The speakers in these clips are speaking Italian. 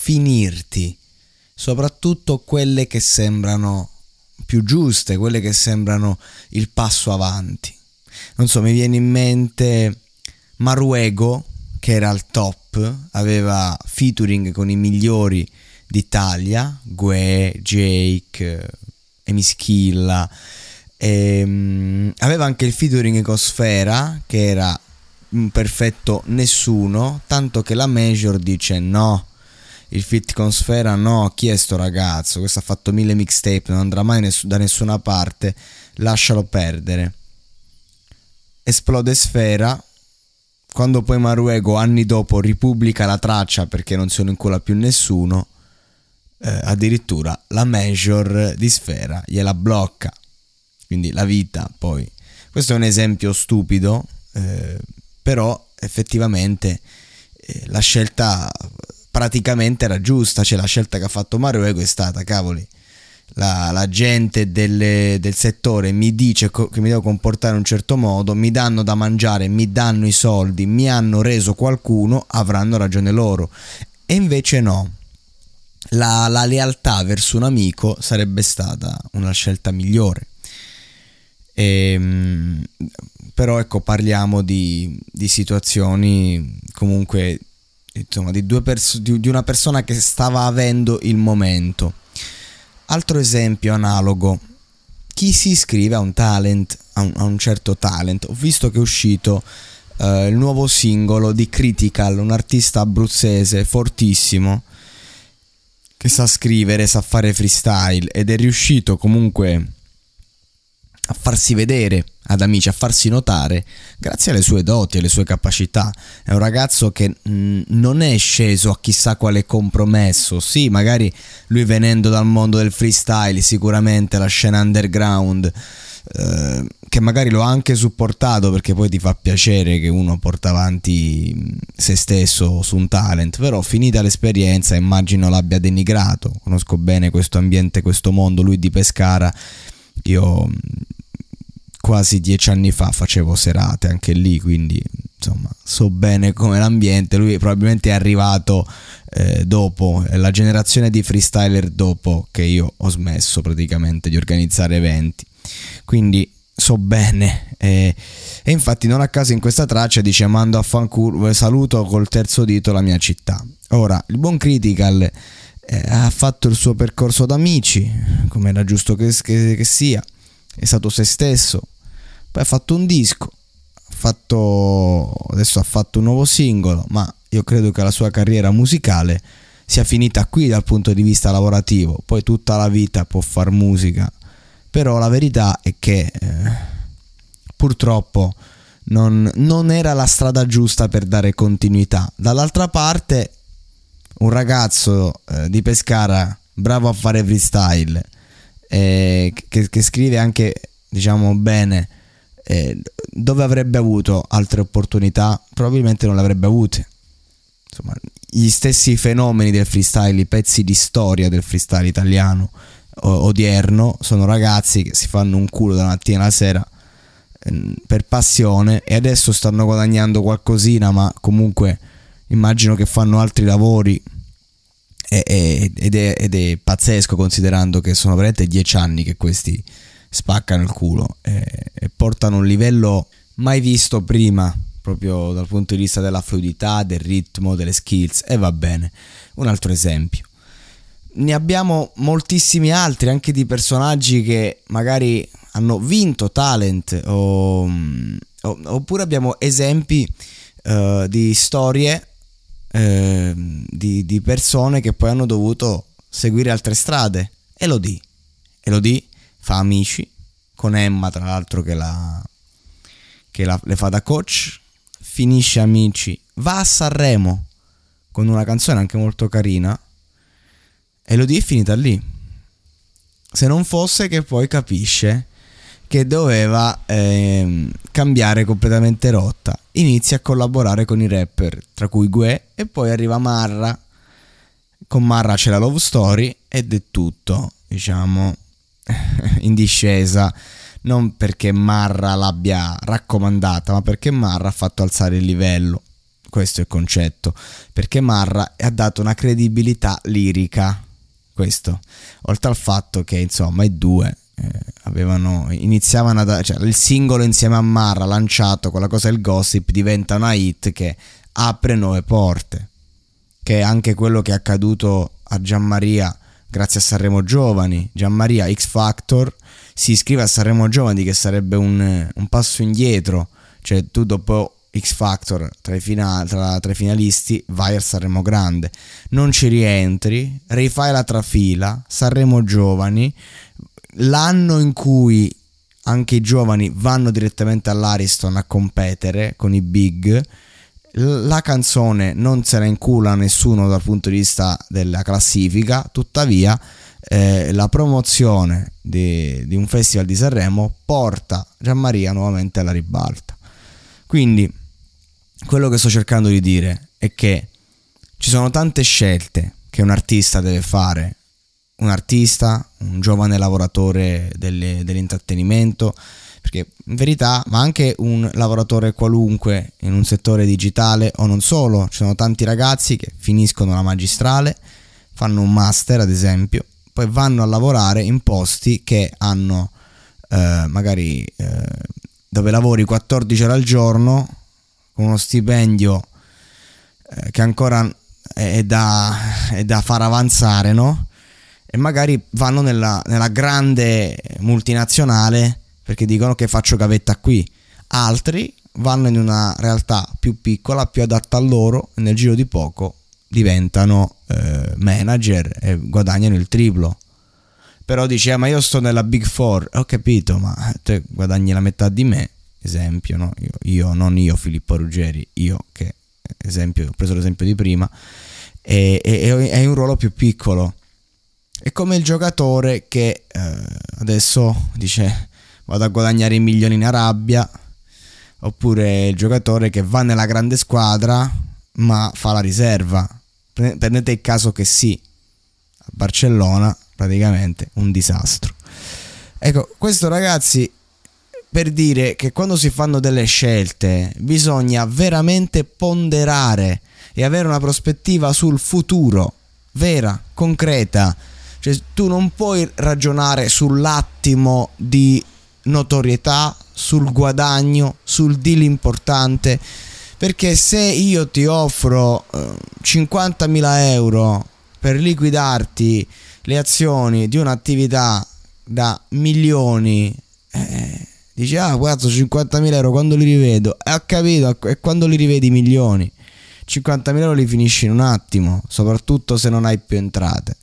finirti, soprattutto quelle che sembrano più giuste, quelle che sembrano il passo avanti. Non so, mi viene in mente Maruego, che era al top, aveva featuring con i migliori d'Italia, Gue, Jake, Emischilla, e, um, aveva anche il featuring con Sfera, che era un perfetto nessuno, tanto che la Major dice no, il fit con Sfera no, chi è sto ragazzo? Questo ha fatto mille mixtape, non andrà mai ness- da nessuna parte, lascialo perdere. Esplode Sfera, quando poi Maruego anni dopo ripubblica la traccia perché non se ne incola più nessuno, eh, addirittura la Major di Sfera gliela blocca. Quindi la vita poi. Questo è un esempio stupido, eh, però effettivamente eh, la scelta praticamente era giusta, cioè la scelta che ha fatto Mario Ego è stata, cavoli, la, la gente delle, del settore mi dice co- che mi devo comportare in un certo modo, mi danno da mangiare, mi danno i soldi, mi hanno reso qualcuno, avranno ragione loro. E invece no. La, la lealtà verso un amico sarebbe stata una scelta migliore. E, ehm, però ecco parliamo di, di situazioni comunque insomma di, pers- di, di, una persona che stava avendo il momento. Altro esempio analogo. Chi si iscrive a un talent a un, a un certo talent? Ho visto che è uscito uh, il nuovo singolo di Critical un artista abruzzese fortissimo che sa scrivere sa fare freestyle ed è riuscito comunque a farsi vedere ad amici, a farsi notare grazie alle sue doti, alle sue capacità. È un ragazzo che mh, mm, non è sceso a chissà quale compromesso. Sì, magari lui venendo dal mondo del freestyle, sicuramente la scena underground, eh, che magari lo ha anche supportato perché poi ti fa piacere che uno porta avanti mm, se stesso su un talent, però finita l'esperienza immagino l'abbia denigrato. Conosco bene questo ambiente, questo mondo, lui di Pescara. Io mm, quasi dieci anni fa facevo serate anche lì, quindi insomma so bene come l'ambiente. Lui probabilmente è arrivato eh, dopo, è la generazione di freestyler dopo che io ho smesso praticamente di organizzare eventi. Quindi so bene. Eh, e infatti non a caso in questa traccia dice mando a fanculo, saluto col terzo dito la mia città. Ora, il buon Critical eh, ha fatto il suo percorso d'amici, come era giusto che, che, che sia, è stato se stesso, poi ha fatto un disco, fatto, adesso ha fatto un nuovo singolo, ma io credo che la sua carriera musicale sia finita qui dal punto di vista lavorativo. Poi tutta la vita può far musica, però la verità è che eh, purtroppo non, non era la strada giusta per dare continuità. Dall'altra parte, un ragazzo eh, di Pescara bravo a fare freestyle, eh, che, che, scrive anche, diciamo, bene eh, dove avrebbe avuto altre opportunità? Probabilmente non le avrebbe avute. Insomma, gli stessi fenomeni del freestyle, i pezzi di storia del freestyle italiano odierno sono ragazzi che si fanno un culo da mattina alla sera ehm, per passione e adesso stanno guadagnando qualcosina, ma comunque immagino che fanno altri lavori ed è, ed è pazzesco considerando che sono veramente dieci anni che questi spaccano il culo e, e portano un livello mai visto prima proprio dal punto di vista della fluidità, del ritmo, delle skills e va bene. Un altro esempio. Ne abbiamo moltissimi altri, anche di personaggi che magari hanno vinto talent o, o, oppure abbiamo esempi uh, di storie uh, di, di, persone che poi hanno dovuto seguire altre strade. Elodie. Elodie fa amici con Emma, tra l'altro, che, la, che la, le fa da coach. Finisce amici, va a Sanremo con una canzone anche molto carina. Elodie è finita lì. Se non fosse che poi capisce che doveva eh, cambiare completamente rotta. Inizia a collaborare con i rapper, tra cui Gue, e poi arriva Marra. Con Marra c'è la love story ed è tutto, diciamo, in discesa. Non perché Marra l'abbia raccomandata, ma perché Marra ha fatto alzare il livello. Questo è il concetto. Perché Marra ha dato una credibilità lirica. Questo. Oltre al fatto che, insomma, i due avevano, iniziavano a cioè, il singolo insieme a Marra lanciato con la cosa del gossip diventa una hit che apre nuove porte che è anche quello che è accaduto a Gianmaria grazie a Sanremo Giovani. Gianmaria X Factor si iscrive a Sanremo Giovani che sarebbe un, un passo indietro. Cioè tu dopo X Factor tra i, fina, tra, tra i, finalisti vai al Sanremo Grande. Non ci rientri rifai la trafila Sanremo Giovani l'anno in cui anche i giovani vanno direttamente all'Ariston a competere con i big, la canzone non se la incula nessuno dal punto di vista della classifica, tuttavia eh, la promozione di, di, un festival di Sanremo porta Gianmaria nuovamente alla ribalta. Quindi quello che sto cercando di dire è che ci sono tante scelte che un artista deve fare un artista, un giovane lavoratore delle, dell'intrattenimento, perché in verità, ma anche un lavoratore qualunque in un settore digitale o non solo, ci sono tanti ragazzi che finiscono la magistrale, fanno un master ad esempio, poi vanno a lavorare in posti che hanno eh, magari eh, dove lavori 14 ore al giorno con uno stipendio eh, che ancora è da, è da far avanzare, no? E magari vanno nella, nella grande multinazionale perché dicono che faccio gavetta qui. Altri vanno in una realtà più piccola, più adatta a loro e nel giro di poco diventano eh, manager e guadagnano il triplo. Però dice, eh, ma io sto nella Big Four, ho capito, ma te guadagni la metà di me, esempio, no? io, io non io Filippo Ruggeri, io che esempio, ho preso l'esempio di prima, e, e, è un ruolo più piccolo è come il giocatore che eh, adesso dice vado a guadagnare i milioni in Arabia, oppure il giocatore che va nella grande squadra ma fa la riserva. Prendete il caso che sì, a Barcellona praticamente un disastro. Ecco, questo ragazzi per dire che quando si fanno delle scelte bisogna veramente ponderare e avere una prospettiva sul futuro, vera, concreta cioè, tu non puoi ragionare sull'attimo di notorietà, sul guadagno, sul deal importante. Perché se io ti offro eh, 50.000 euro per liquidarti le azioni di un'attività da milioni, eh, dici ah guarda 50.000 euro quando li rivedo, e ho capito, e quando li rivedi milioni, 50.000 euro li finisci in un attimo, soprattutto se non hai più entrate.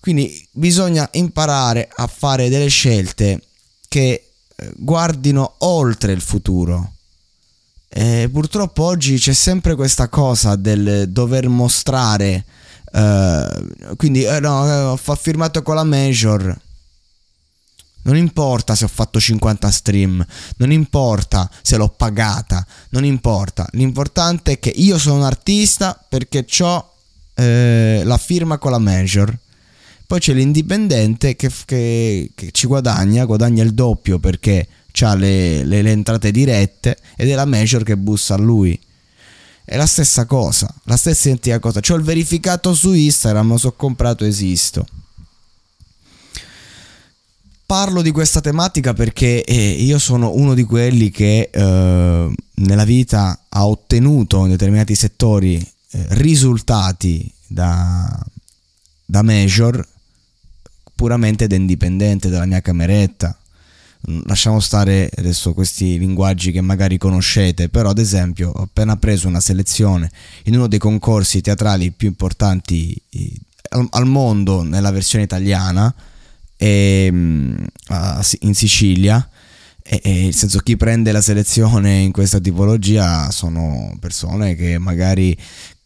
Quindi bisogna imparare a fare delle scelte che eh, guardino oltre il futuro. E purtroppo oggi c'è sempre questa cosa del dover mostrare. Uh, quindi, eh, no, eh, ho firmato con la Major. Non importa se ho fatto 50 stream, non importa se l'ho pagata, non importa. L'importante è che io sono un artista perché ho eh, la firma con la Major poi c'è l'indipendente che, che, che ci guadagna, guadagna il doppio perché ha le, le, le entrate dirette ed è la major che bussa a lui. È la stessa cosa, la stessa identica cosa. C'ho il verificato su Instagram, so comprato, esisto. Parlo di questa tematica perché eh, io sono uno di quelli che eh, nella vita ha ottenuto in determinati settori eh, risultati da, da major puramente ed indipendente dalla mia cameretta. Mm, lasciamo stare adesso questi linguaggi che magari conoscete, però ad esempio ho appena preso una selezione in uno dei concorsi teatrali più importanti al mondo nella versione italiana mm, in Sicilia e, e nel senso chi prende la selezione in questa tipologia sono persone che magari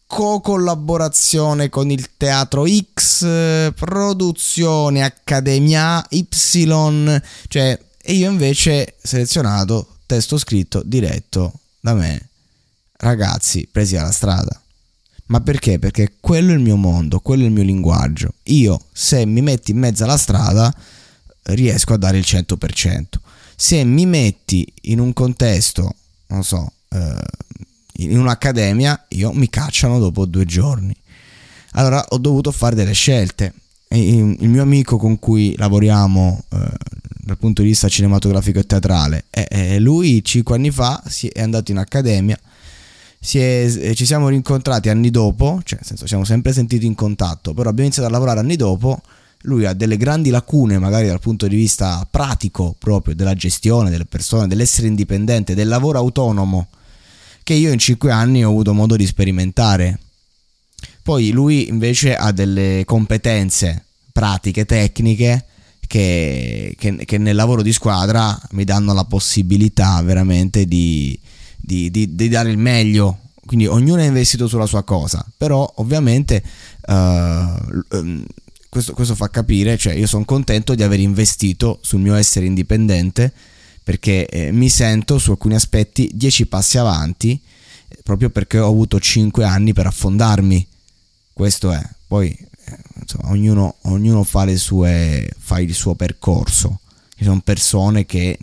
co-collaborazione con il Teatro X, produzione Accademia Y, cioè, e io invece selezionato testo scritto diretto da me, ragazzi presi alla strada. Ma perché? Perché quello è il mio mondo, quello è il mio linguaggio. Io, se mi metti in mezzo alla strada, riesco a dare il 100%. Se mi metti in un contesto, non so, eh, in un'accademia, io mi cacciano dopo due giorni. Allora ho dovuto fare delle scelte. il mio amico con cui lavoriamo eh, dal punto di vista cinematografico e teatrale, eh, lui cinque anni fa è andato in accademia è, ci siamo rincontrati anni dopo, cioè nel senso siamo sempre sentiti in contatto, però abbiamo iniziato a lavorare anni dopo, lui ha delle grandi lacune magari dal punto di vista pratico proprio della gestione delle persone, dell'essere indipendente, del lavoro autonomo, che io in cinque anni ho avuto modo di sperimentare. Poi lui invece ha delle competenze pratiche, tecniche, che, che, che nel lavoro di squadra mi danno la possibilità veramente di, di, di, di dare il meglio quindi ognuno è investito sulla sua cosa però ovviamente uh, questo, questo, fa capire cioè io sono contento di aver investito sul mio essere indipendente perché eh, mi sento su alcuni aspetti dieci passi avanti proprio perché ho avuto cinque anni per affondarmi. Questo è. Poi eh, insomma, ognuno, ognuno fa, sue, fa il suo percorso. Ci sono persone che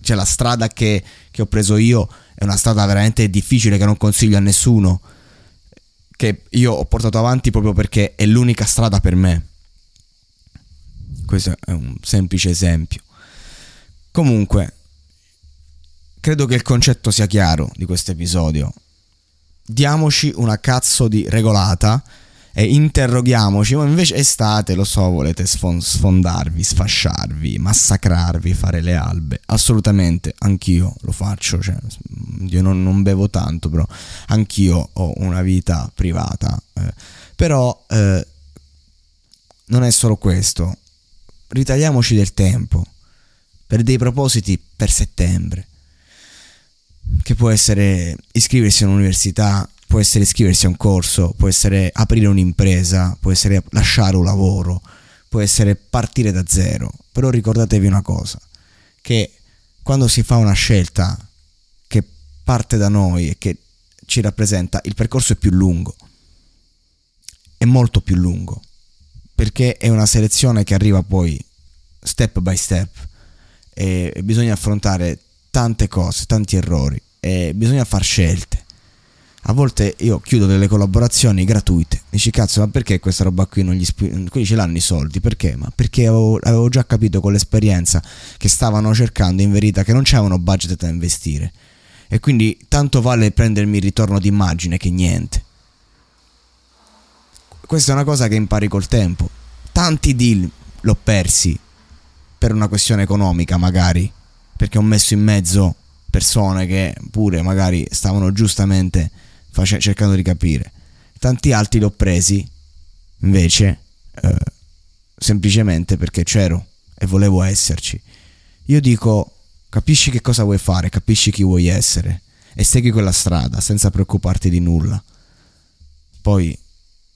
cioè la strada che, che ho preso io è una strada veramente difficile che non consiglio a nessuno che io ho portato avanti proprio perché è l'unica strada per me. Questo è un semplice esempio comunque credo che il concetto sia chiaro di questo episodio diamoci una cazzo di regolata e interroghiamoci, ma invece estate, lo so, volete sfondarvi, sfasciarvi, massacrarvi, fare le albe. Assolutamente, anch'io lo faccio, cioè, io non, non bevo tanto, però anch'io ho una vita privata. Eh. Però eh, non è solo questo, ritagliamoci del tempo per dei propositi per settembre, che può essere iscriversi all'università può essere iscriversi a un corso, può essere aprire un'impresa, può essere lasciare un lavoro, può essere partire da zero. Però ricordatevi una cosa, che quando si fa una scelta che parte da noi e che ci rappresenta, il percorso è più lungo, è molto più lungo, perché è una selezione che arriva poi step by step e bisogna affrontare tante cose, tanti errori e bisogna fare scelte a volte io chiudo delle collaborazioni gratuite. Dici cazzo, ma perché questa roba qui non gli sp- quelli ce l'hanno i soldi? Perché? Ma perché avevo, avevo, già capito con l'esperienza che stavano cercando in verità che non c'erano budget da investire. E quindi tanto vale prendermi il ritorno d'immagine che niente. Questa è una cosa che impari col tempo. Tanti deal l'ho persi per una questione economica, magari, perché ho messo in mezzo persone che pure magari stavano giustamente face- cercando di capire. Tanti altri li ho presi invece eh, semplicemente perché c'ero e volevo esserci. Io dico, capisci che cosa vuoi fare, capisci chi vuoi essere e segui quella strada senza preoccuparti di nulla. Poi,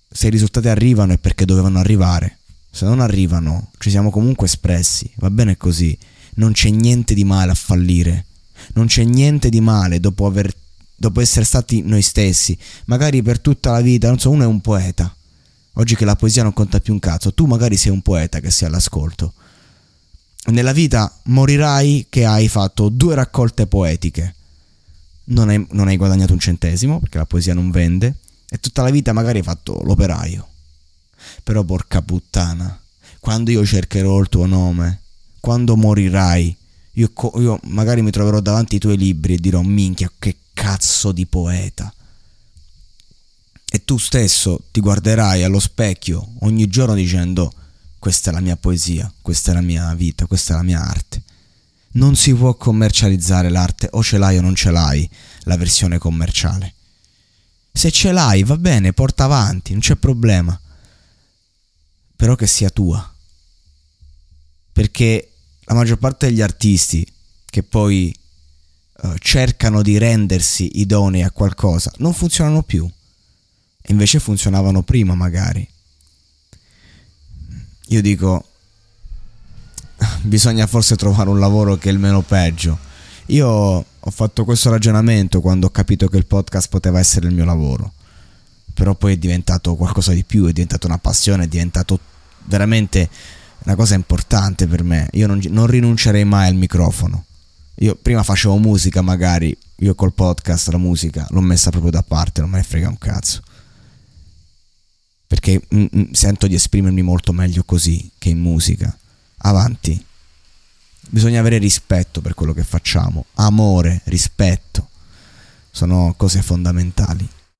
se i risultati arrivano è perché dovevano arrivare. Se non arrivano, ci siamo comunque espressi. Va bene così. Non c'è niente di male a fallire. Non c'è niente di male dopo aver dopo essere stati noi stessi, magari per tutta la vita, non so, uno è un poeta. Oggi che la poesia non conta più un cazzo, tu magari sei un poeta che sei all'ascolto. Nella vita morirai che hai fatto due raccolte poetiche. Non hai, non hai guadagnato un centesimo, perché la poesia non vende, e tutta la vita magari hai fatto l'operaio. Però porca puttana, quando io cercherò il tuo nome, quando morirai, io, io magari mi troverò davanti ai tuoi libri e dirò minchia che cazzo di poeta. E tu stesso ti guarderai allo specchio ogni giorno dicendo questa è la mia poesia, questa è la mia vita, questa è la mia arte. Non si può commercializzare l'arte, o ce l'hai o non ce l'hai, la versione commerciale. Se ce l'hai, va bene, porta avanti, non c'è problema. Però che sia tua. Perché la maggior parte degli artisti che poi uh, cercano di rendersi idonei a qualcosa non funzionano più. e invece funzionavano prima magari. Io dico, bisogna forse trovare un lavoro che è il meno peggio. Io ho fatto questo ragionamento quando ho capito che il podcast poteva essere il mio lavoro, però poi è diventato qualcosa di più, è diventato una passione, è diventato veramente una cosa importante per me. Io non, non rinuncerei mai al microfono. Io prima facevo musica, magari io col podcast la musica l'ho messa proprio da parte, non me ne frega un cazzo. Perché m- mm, m- mm, sento di esprimermi molto meglio così che in musica. Avanti. Bisogna avere rispetto per quello che facciamo. Amore, rispetto. Sono cose fondamentali.